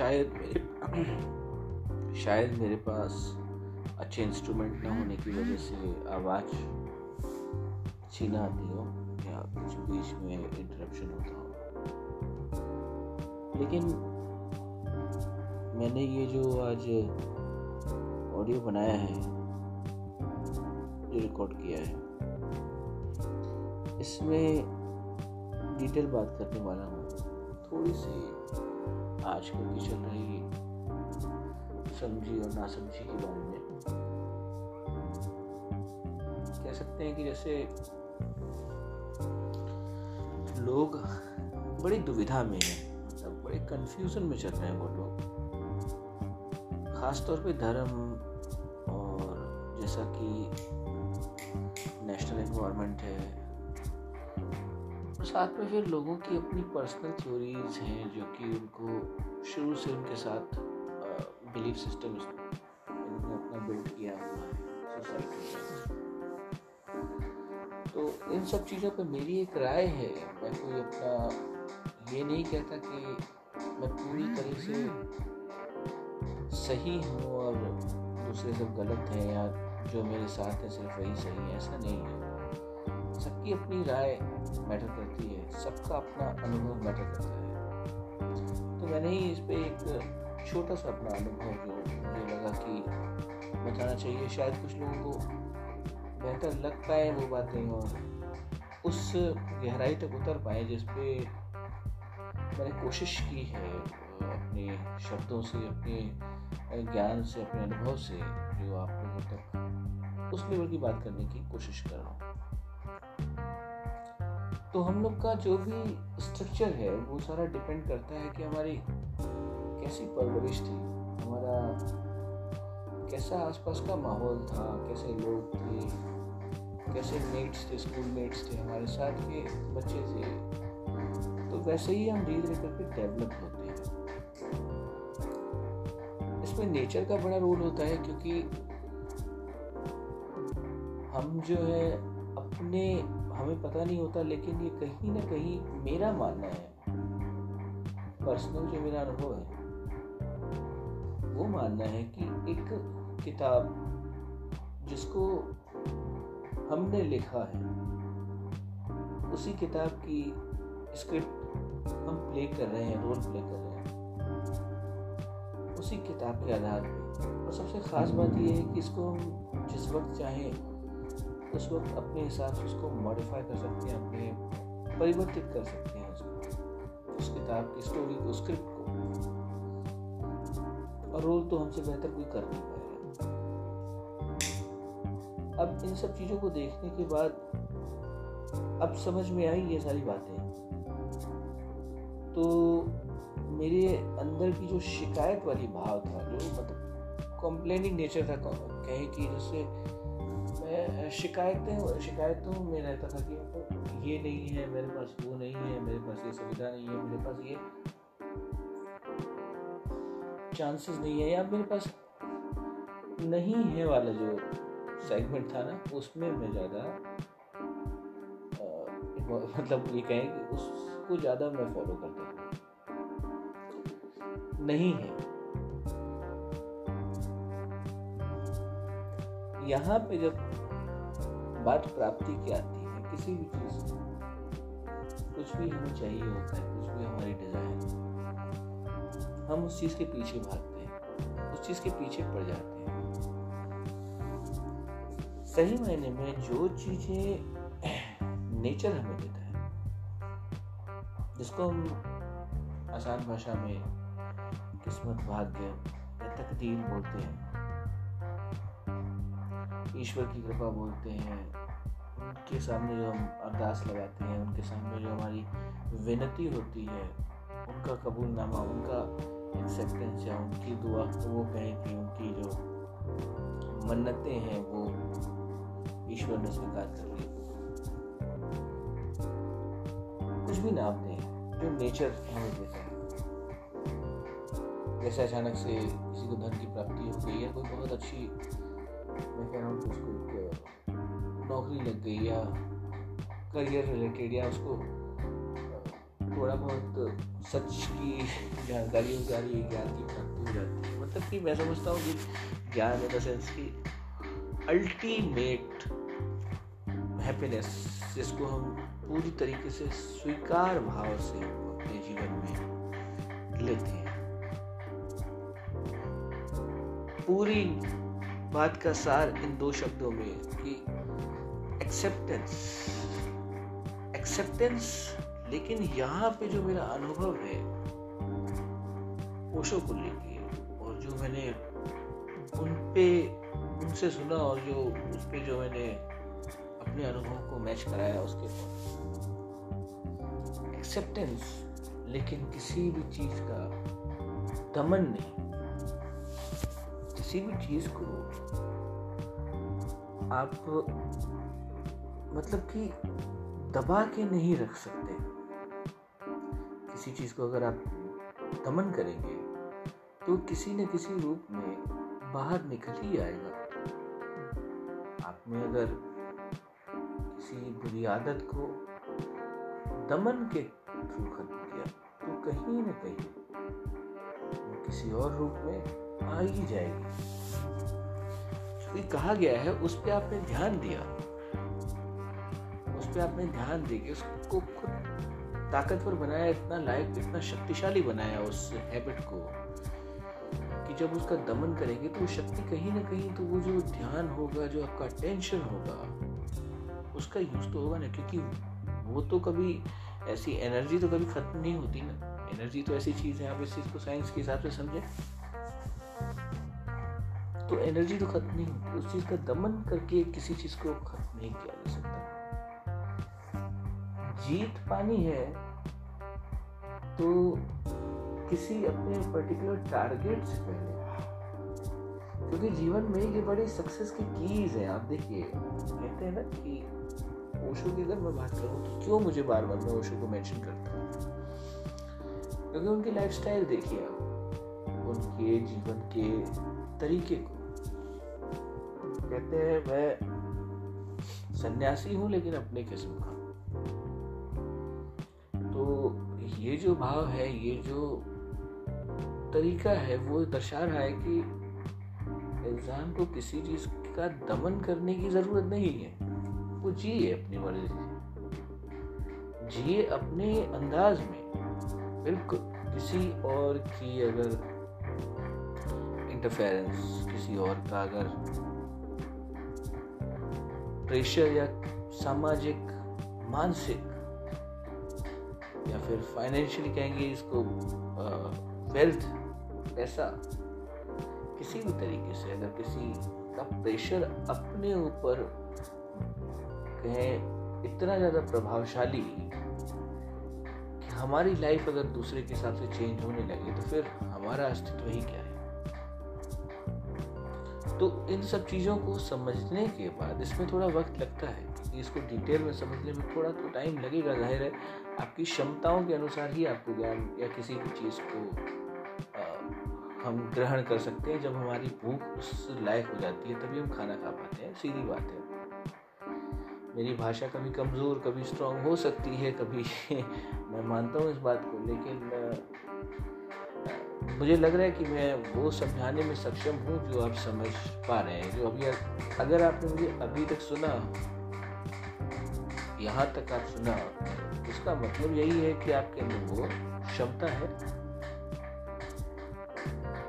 शायद शायद मेरे पास अच्छे इंस्ट्रूमेंट ना होने की वजह से आवाज़ अच्छी ना आती हो या कुछ बीच में इंटरप्शन होता हो। लेकिन मैंने ये जो आज ऑडियो बनाया है जो रिकॉर्ड किया है, इसमें डिटेल बात करने वाला हूँ। थोड़ी सी आजकल की चल रही समझी और ना समझी के बारे में। कह सकते हैं कि जैसे लोग बड़ी दुविधा में हैं मतलब बड़े कंफ्यूजन में चल रहे हैं वो लोग। खासतौर पे धर्म और जैसा कि नेशनल इन्वायरमेंट है साथ में फिर लोगों की अपनी पर्सनल थ्योरीज हैं, जो कि उनको शुरू से उनके साथ बिलीफ सिस्टम इन्होंने अपना बिल्ड किया हुआ है सोसाइटी तो इन सब चीज़ों पे मेरी एक राय है। मैं कोई अपना ये नहीं कहता कि मैं पूरी तरह से सही हूँ और दूसरे सब गलत हैं या जो मेरे साथ है, सिर्फ़ वही सही है, ऐसा नहीं है। सबकी अपनी राय मैटर करती है, सबका अपना अनुभव मैटर करता है। तो मैंने ही इस पर एक छोटा सा अपना अनुभव जो मुझे लगा कि बताना चाहिए। शायद कुछ लोगों को बेहतर लग पाए वो बातें और उस गहराई तक उतर पाए जिस पे मैंने कोशिश की है अपने शब्दों से, अपने ज्ञान से, अपने अनुभव से जो आप लोगों तक उस लेवल की बात करने की कोशिश कर रहा हूँ। तो हम लोग का जो भी स्ट्रक्चर है, वो सारा डिपेंड करता है कि हमारी कैसी परवरिश थी, हमारा कैसा आसपास का माहौल था, कैसे लोग थे, कैसे मेट्स थे स्कूल मेट्स थे, हमारे साथ के बच्चे थे। तो वैसे ही हम धीरे धीरे करके डेवलप होते हैं। इसमें नेचर का बड़ा रोल होता है क्योंकि हम जो है अपने हमें पता नहीं होता, लेकिन ये कहीं ना कहीं मेरा मानना है। पर्सनल जो मेरा अनुभव है, वो मानना है कि एक किताब जिसको हमने लिखा है, उसी किताब की स्क्रिप्ट हम प्ले कर रहे हैं रोल प्ले कर रहे हैं। उसी किताब के आधार पे। और सबसे ख़ास बात यह है कि इसको हम जिस वक्त चाहें उस वक्त अपने हिसाब से उसको मॉडिफाई कर सकते हैं, अपने परिवर्तित कर सकते हैं उसको, उस किताब की स्टोरी को स्क्रिप्ट को। और रोल तो हमसे बेहतर कोई कर नहीं पाए अब इन सब चीज़ों को देखने के बाद अब समझ में आई ये सारी बातें। तो मेरे अंदर की जो शिकायत वाली भाव था, जो मतलब कॉम्प्लेनिंग नेचर था कहे कि जैसे शिकायतें, शिकायतों में रहता था कि ये नहीं है, मेरे पास वो नहीं है, मेरे पास ये सुविधा नहीं है, मेरे पास ये चांसेस नहीं है। या मेरे पास नहीं है वाला जो सेगमेंट था ना, उसमें मैं ज़्यादा मतलब ये कहें कि उसको ज़्यादा मैं फॉलो करता हूँ नहीं है। यहाँ पे जब बात प्राप्ति की आती है, किसी भी चीज़ कुछ भी हमें चाहिए होता है, कुछ भी हमारी डिज़ायर हम उस चीज़ के पीछे भागते हैं, उस चीज़ के पीछे पड़ जाते हैं। सही मायने में जो चीज़ें नेचर हमें देता है, जिसको हम आसान भाषा में किस्मत, भाग्य या तकदीर बोलते हैं, ईश्वर की कृपा बोलते हैं उनके सामने जो हम अरदास लगाते हैं, उनके सामने जो हमारी विनती होती है, उनका कबूलनामा, उनका एक्सेप्टेंस या उनकी दुआ, वो कहें कि उनकी जो मन्नतें हैं, वो ईश्वर ने स्वीकार कर ली। कुछ भी नाम दें, जो नेचर हमें देता है। जैसे अचानक से किसी को धन की प्राप्ति हो गई या कोई बहुत अच्छी मैं कह रहा हूँ। कि उसको नौकरी लग गई या करियर रिलेटेड या उसको थोड़ा बहुत सच की जानकारी हो जा रही है, ज्ञान की प्राप्ति हो जाती है। मतलब कि मैं समझता हूँ कि ज्ञान इन द सेंस की अल्टीमेट हैप्पीनेस जिसको हम पूरी तरीके से स्वीकार भाव से अपने जीवन में लेते हैं। पूरी बात का सार इन दो शब्दों में कि एक्सेप्टेंस एक्सेप्टेंस लेकिन यहाँ पे जो मेरा अनुभव है ओशो को लेके और जो मैंने उन पे, उनसे सुना और जो उस पे जो मैंने अपने अनुभव को मैच कराया उसके एक्सेप्टेंस लेकिन किसी भी चीज़ का दमन नहीं। किसी भी चीज़ को आप मतलब कि दबा के नहीं रख सकते। किसी चीज़ को अगर आप दमन करेंगे तो किसी न किसी रूप में बाहर निकल ही आएगा। आपने अगर किसी बुरी आदत को दमन के थ्रू खत्म किया तो कहीं न कहीं वो किसी और रूप में आ ही जाएगी। कहा गया है, उस पर आपने ध्यान दिया। पर आपने ध्यान दे के उसको खुद ताकतवर बनाया, इतना लायक, इतना शक्तिशाली बनाया उस हैबिट को कि जब उसका दमन करेंगे तो वो शक्ति कहीं ना कहीं तो वो जो ध्यान होगा, जो आपका टेंशन होगा, उसका यूज़ तो होगा ना। क्योंकि वो तो कभी ऐसी एनर्जी तो कभी खत्म नहीं होती ना। एनर्जी तो ऐसी चीज़ है, आप इस चीज़ को साइंस के हिसाब से समझे। तो एनर्जी तो खत्म नहीं होती, उस चीज़ का दमन करके किसी चीज़ को खत्म नहीं किया जा सकता। जीत पानी है तो किसी अपने पर्टिकुलर टारगेट से पहले क्योंकि जीवन में ये बड़ी सक्सेस की कीज है, आप देखिए, कहते हैं ना कि ओशो की अगर मैं बात करूँ तो क्यों मुझे बार बार मैं ओशो को मेंशन करता हूँ? क्योंकि उनकी लाइफस्टाइल देखिए आप, उनके जीवन के तरीके को। कहते हैं, मैं सन्यासी हूँ, लेकिन अपने किस्म का तो ये जो भाव है, ये जो तरीका है, वो दर्शा रहा है कि इंसान को किसी चीज़ का दमन करने की ज़रूरत नहीं है। वो जिए अपनी मर्ज़ी से। जिए अपने अंदाज में। बिल्कुल, किसी और की अगर इंटरफेरेंस किसी और का अगर प्रेशर या सामाजिक मानसिक या फिर फाइनेंशियली कहेंगे इसको वेल्थ पैसा, किसी भी तरीके से अगर किसी का प्रेशर अपने ऊपर कहें, इतना ज़्यादा प्रभावशाली कि हमारी लाइफ अगर दूसरे के हिसाब से चेंज होने लगे तो फिर हमारा अस्तित्व ही क्या है? तो इन सब चीज़ों को समझने के बाद इसमें थोड़ा वक्त लगता है। इसको डिटेल में समझने में थोड़ा तो टाइम लगेगा ज़ाहिर है। आपकी क्षमताओं के अनुसार ही आपको ज्ञान या किसी भी चीज़ को आ, हम ग्रहण कर सकते हैं। जब हमारी भूख उस लायक हो जाती है तभी हम खाना खा पाते हैं। सीधी बात है। मेरी भाषा कभी कमज़ोर कभी स्ट्रांग हो सकती है कभी मैं मानता हूँ इस बात को लेकिन मुझे लग रहा है कि मैं वो समझाने में सक्षम हूँ जो आप समझ पा रहे हैं। जो अभी अगर आपने मुझे अभी तक सुना यहाँ तक आप सुना उसका मतलब यही है कि आपके अंदर वो क्षमता है,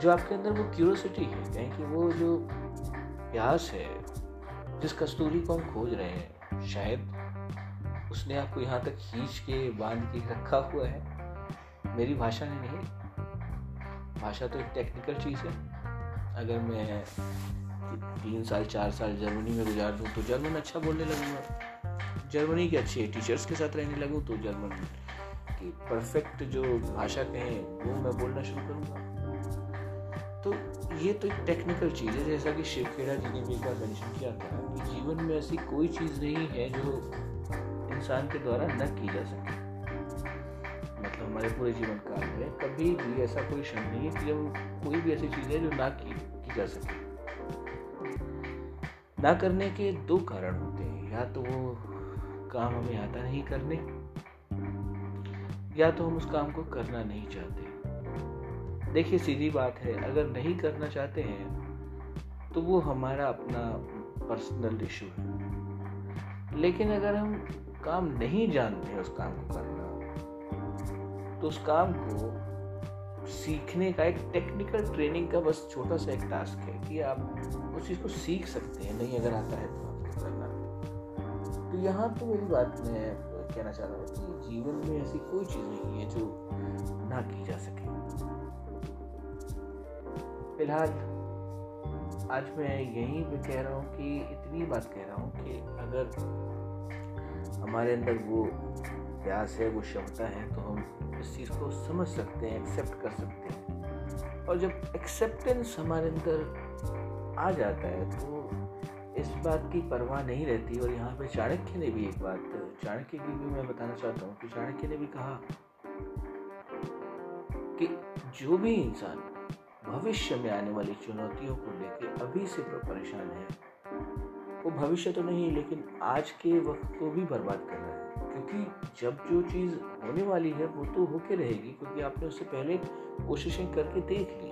जो आपके अंदर वो क्यूरोसिटी है कहें कि वो जो प्यास है, जिस कस्तूरी को हम खोज रहे हैं, शायद उसने आपको यहाँ तक खींच के, बाँध के रखा हुआ है। मेरी भाषा ने नहीं, भाषा तो एक टेक्निकल चीज़ है। अगर मैं तीन साल, चार साल जर्मनी में गुजार दूँ तो जर्मन अच्छा बोलने लगूँगा। जर्मनी के अच्छे टीचर्स के साथ रहने लगूँ तो जर्मन की परफेक्ट जो भाषा कहें वो मैं बोलना शुरू करूँगा। तो ये तो एक टेक्निकल चीज़ है जैसा कि शिवखेड़ा जी ने भी एक बार मेंशन किया था कि जीवन में ऐसी कोई चीज़ नहीं है जो इंसान के द्वारा न की जा सके। मतलब हमारे पूरे जीवन काल में कभी भी ऐसा कोई क्षण नहीं है कि जब कोई भी ऐसी चीज़ है जो ना की, की जा सके। ना करने के दो कारण होते हैं या तो वो काम हमें आता नहीं करने, या तो हम उस काम को करना नहीं चाहते। देखिए, सीधी बात है, अगर नहीं करना चाहते हैं तो वो हमारा अपना पर्सनल इशू है। लेकिन अगर हम काम नहीं जानते उस काम को करना तो उस काम को सीखने का एक टेक्निकल ट्रेनिंग का बस छोटा सा एक टास्क है कि आप उस चीज़ को सीख सकते हैं, नहीं अगर आता है तो। तो यहाँ तो मेरी बात मैं कहना चाह रहा हूँ कि जीवन में ऐसी कोई चीज़ नहीं है जो ना की जा सके। फ़िलहाल, आज मैं यहीं पे कह रहा हूँ कि इतनी बात कह रहा हूँ कि अगर हमारे अंदर वो प्यास है, वो क्षमता है तो हम इस चीज़ को समझ सकते हैं एक्सेप्ट कर सकते हैं। और जब एक्सेप्टेंस हमारे अंदर आ जाता है तो इस बात की परवाह नहीं रहती और यहाँ पे चाणक्य ने भी एक बात चाणक्य की भी मैं बताना चाहता हूँ कि चाणक्य ने भी कहा कि जो भी इंसान भविष्य में आने वाली चुनौतियों को लेकर अभी से परेशान है, वो भविष्य तो नहीं, लेकिन आज के वक्त को भी बर्बाद कर रहा है। क्योंकि जब जो चीज़ होने वाली है, वो तो होके रहेगी, क्योंकि आपने उससे पहले कोशिशें करके देख ली।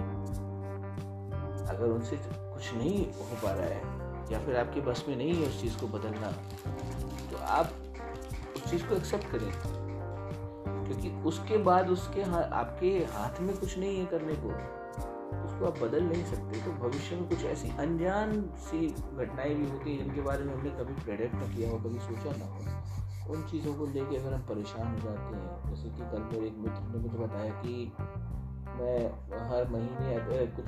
अगर उनसे कुछ नहीं हो पा रहा है या फिर आपके बस में नहीं है उस चीज़ को बदलना तो आप उस चीज़ को एक्सेप्ट करें। क्योंकि उसके बाद उसके हा, आपके हाथ में कुछ नहीं है करने को उसको आप बदल नहीं सकते। तो भविष्य में कुछ ऐसी अनजान सी घटनाएँ भी होती हैं जिनके बारे में हमने कभी प्रेडिक्ट ना किया हो कभी सोचा ना हो। उन चीज़ों को लेके अगर हम परेशान हो जाते हैं जैसे कि कल मेरे एक मित्र ने मुझे बताया कि मैं हर महीने कुछ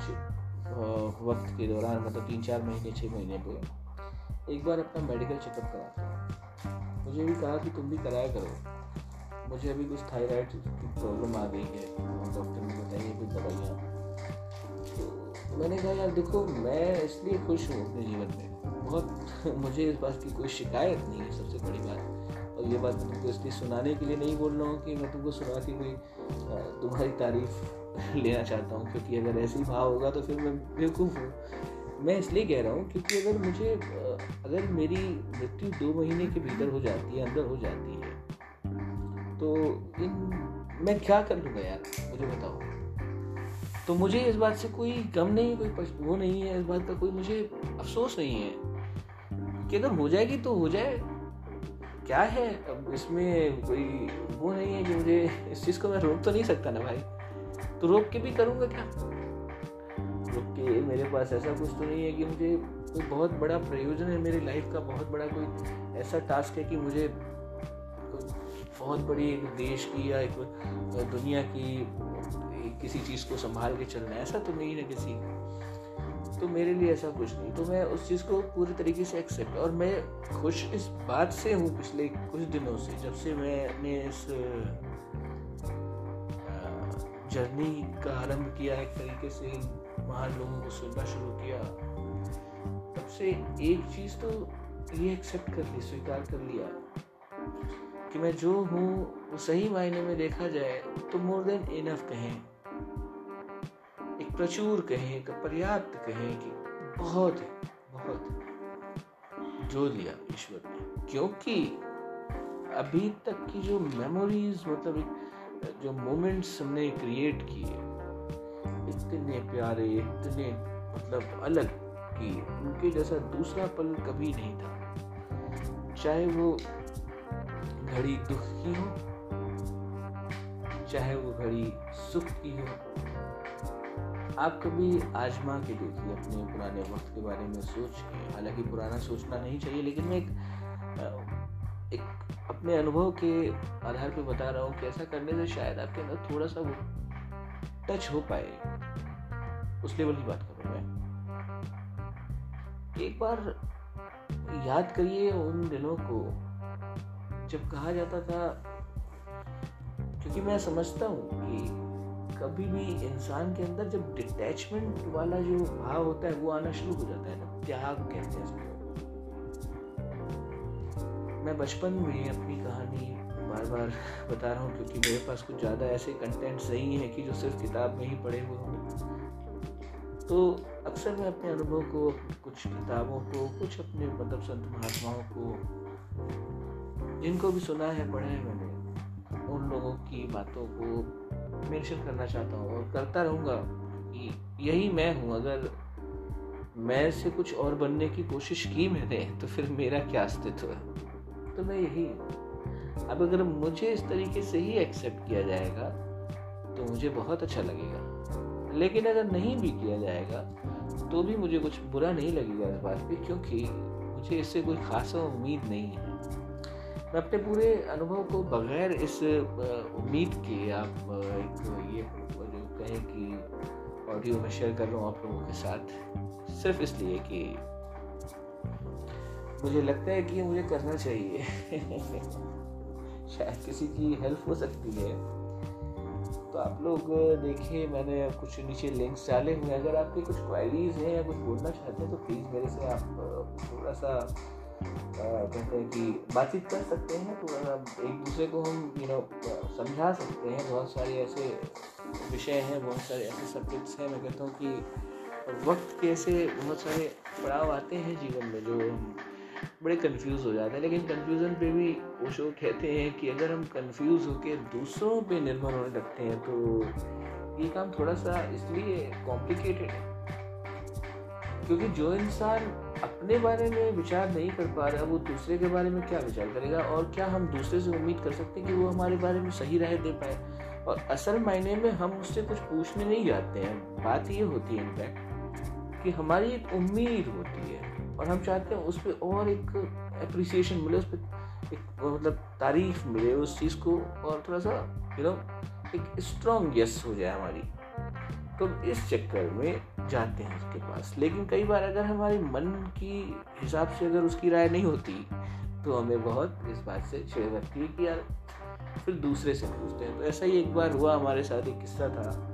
वक्त के दौरान मतलब तीन चार महीने छः महीने पे। एक बार अपना मेडिकल चेकअप कराता हूँ। मुझे भी कहा कि तुम भी कराया करो। मुझे अभी कुछ थायराइड की प्रॉब्लम आ गई है। डॉक्टर ने बताइए कुछ दवाइयाँ। तो मैंने कहा, यार देखो, मैं इसलिए खुश हूँ अपने जीवन में। बहुत मुझे इस बात की कोई शिकायत नहीं है, सबसे बड़ी बात। और ये बात तुमको इसलिए सुनाने के लिए नहीं बोल रहा हूँ कि मैं तुमको सुना के कोई तुम्हारी तारीफ़ लेना चाहता हूँ, क्योंकि अगर ऐसे ही भाव होगा तो फिर मैं बेवकूफ़ हूँ। मैं इसलिए कह रहा हूँ, क्योंकि अगर मुझे अगर मेरी मृत्यु दो महीने के भीतर हो जाती है, अंदर हो जाती है तो इन, मैं क्या कर लूँगा यार? मुझे बताओ। तो मुझे इस बात से कोई गम नहीं, कोई वो नहीं है, इस बात का कोई मुझे अफसोस नहीं है, कि अगर हो जाएगी तो हो जाए। क्या है? अब इसमें कोई वो नहीं है कि मुझे इस चीज़ को मैं रोक तो नहीं सकता ना भाई। तो रोक के भी करूँगा क्या? रोक के मेरे पास ऐसा कुछ तो नहीं है कि मुझे कोई बहुत बड़ा प्रयोजन है मेरी लाइफ का, बहुत बड़ा कोई ऐसा टास्क है कि मुझे बहुत बड़ी एक देश की या एक दुनिया की किसी चीज़ को संभाल के चलना है। ऐसा तो नहीं है किसी। तो मेरे लिए ऐसा कुछ नहीं। तो मैं उस चीज़ को पूरी तरीके से एक्सेप्ट और मैं खुश इस बात से हूँ पिछले कुछ दिनों से, जब से मैंने इस जर्नी का आरंभ किया, एक तरीके से महान लोगों को सुनना शुरू किया। तब से एक चीज़ तो ये एक्सेप्ट कर ली, स्वीकार कर लिया कि मैं जो हूँ, वो सही मायने में देखा जाए तो मोर देन इनफ कहें। एक प्रचुर कहें, एक पर्याप्त कहें कि बहुत है, बहुत जो दिया ईश्वर ने, क्योंकि अभी तक की जो मेमोरीज मतलब एक जो मोमेंट्स हमने क्रिएट किए, इतने प्यारे, इतने मतलब अलग कि उनके जैसा दूसरा पल कभी नहीं था। चाहे वो घड़ी दुख की हो, चाहे वो घड़ी सुख की हो, आप कभी आजमा के देखिए अपने पुराने वक्त के बारे में सोच के। हालाँकि पुराना सोचना नहीं चाहिए, लेकिन मैं एक अपने अनुभव के आधार पर बता रहा हूँ कि ऐसा करने से शायद आपके अंदर थोड़ा सा वो टच हो पाए। उस लेवल की बात कर रहा मैं। एक बार याद करिए उन दिनों को, जब कहा जाता था, क्योंकि मैं समझता हूँ कि कभी भी इंसान के अंदर जब डिटैचमेंट वाला जो भाव होता है, वो आना शुरू हो जाता है ना, त्याग कहते हैं मैं बचपन में अपनी कहानी बार बार बता रहा हूँ क्योंकि मेरे पास कुछ ज़्यादा ऐसे कंटेंट्स नहीं है कि जो सिर्फ़ किताब में ही पढ़े हुए होंगे तो अक्सर मैं अपने अनुभव को, कुछ किताबों को, कुछ अपने मतलब संत महात्माओं को, जिनको भी सुना है, पढ़ा है मैंने, उन लोगों की बातों को मेंशन करना चाहता हूँ और करता रहूँगा कि यही मैं हूँ। अगर मैं से कुछ और बनने की कोशिश की मैंने तो फिर मेरा क्या अस्तित्व है? तो मैं यही हूँ। अब अगर मुझे इस तरीके से ही एक्सेप्ट किया जाएगा तो मुझे बहुत अच्छा लगेगा। लेकिन अगर नहीं भी किया जाएगा तो भी मुझे कुछ बुरा नहीं लगेगा इस बात पे, क्योंकि मुझे इससे कोई खासा उम्मीद नहीं है। मैं अपने पूरे अनुभव को बगैर इस उम्मीद के आप एक ये कहें कि ऑडियो में शेयर कर रहा हूँ आप लोगों के साथ, सिर्फ़ इसलिए कि मुझे लगता है कि मुझे करना चाहिए। शायद किसी की हेल्प हो सकती है। तो आप लोग, देखिए, मैंने कुछ नीचे लिंक्स डाले हुए हैं। अगर आपकी कुछ क्वारीज हैं या कुछ बोलना चाहते हैं तो प्लीज़ मेरे से आप थोड़ा सा कहते हैं कि बातचीत कर सकते हैं। तो एक दूसरे को हम यू नो समझा सकते हैं। बहुत सारे ऐसे विषय हैं, बहुत सारे ऐसे सब्जेक्ट्स हैं। मैं कहता हूँ कि वक्त के ऐसे बहुत सारे पड़ाव आते हैं जीवन में जो हम बड़े कंफ्यूज हो जाते हैं, लेकिन कंफ्यूजन पे भी ओशो कहते हैं कि अगर हम कंफ्यूज होकर दूसरों पे निर्भर होने लगते हैं तो ये काम थोड़ा सा इसलिए कॉम्प्लिकेटेड है। क्योंकि जो इंसान अपने बारे में विचार नहीं कर पा रहा, वो दूसरे के बारे में क्या विचार करेगा और क्या हम दूसरे से उम्मीद कर सकते हैं कि वो हमारे बारे में सही राय दे पाए? और असल मायने में हम उससे कुछ पूछने नहीं जाते हैं। बात ये होती है इनफैक्ट कि हमारी एक उम्मीद होती है। और हम चाहते हैं उस पर और एक अप्रिसिएशन मिले उस पर एक मतलब तारीफ़ मिले उस चीज़ को और थोड़ा सा यू नो एक स्ट्रॉन्ग यस हो जाए हमारी। तो इस चक्कर में जाते हैं उसके पास। लेकिन कई बार अगर हमारे मन की हिसाब से अगर उसकी राय नहीं होती तो हमें बहुत इस बात से चिड़ लगती है कि यार, फिर दूसरे से पूछते हैं। तो ऐसा ही एक बार हुआ, हमारे साथ एक किस्सा था।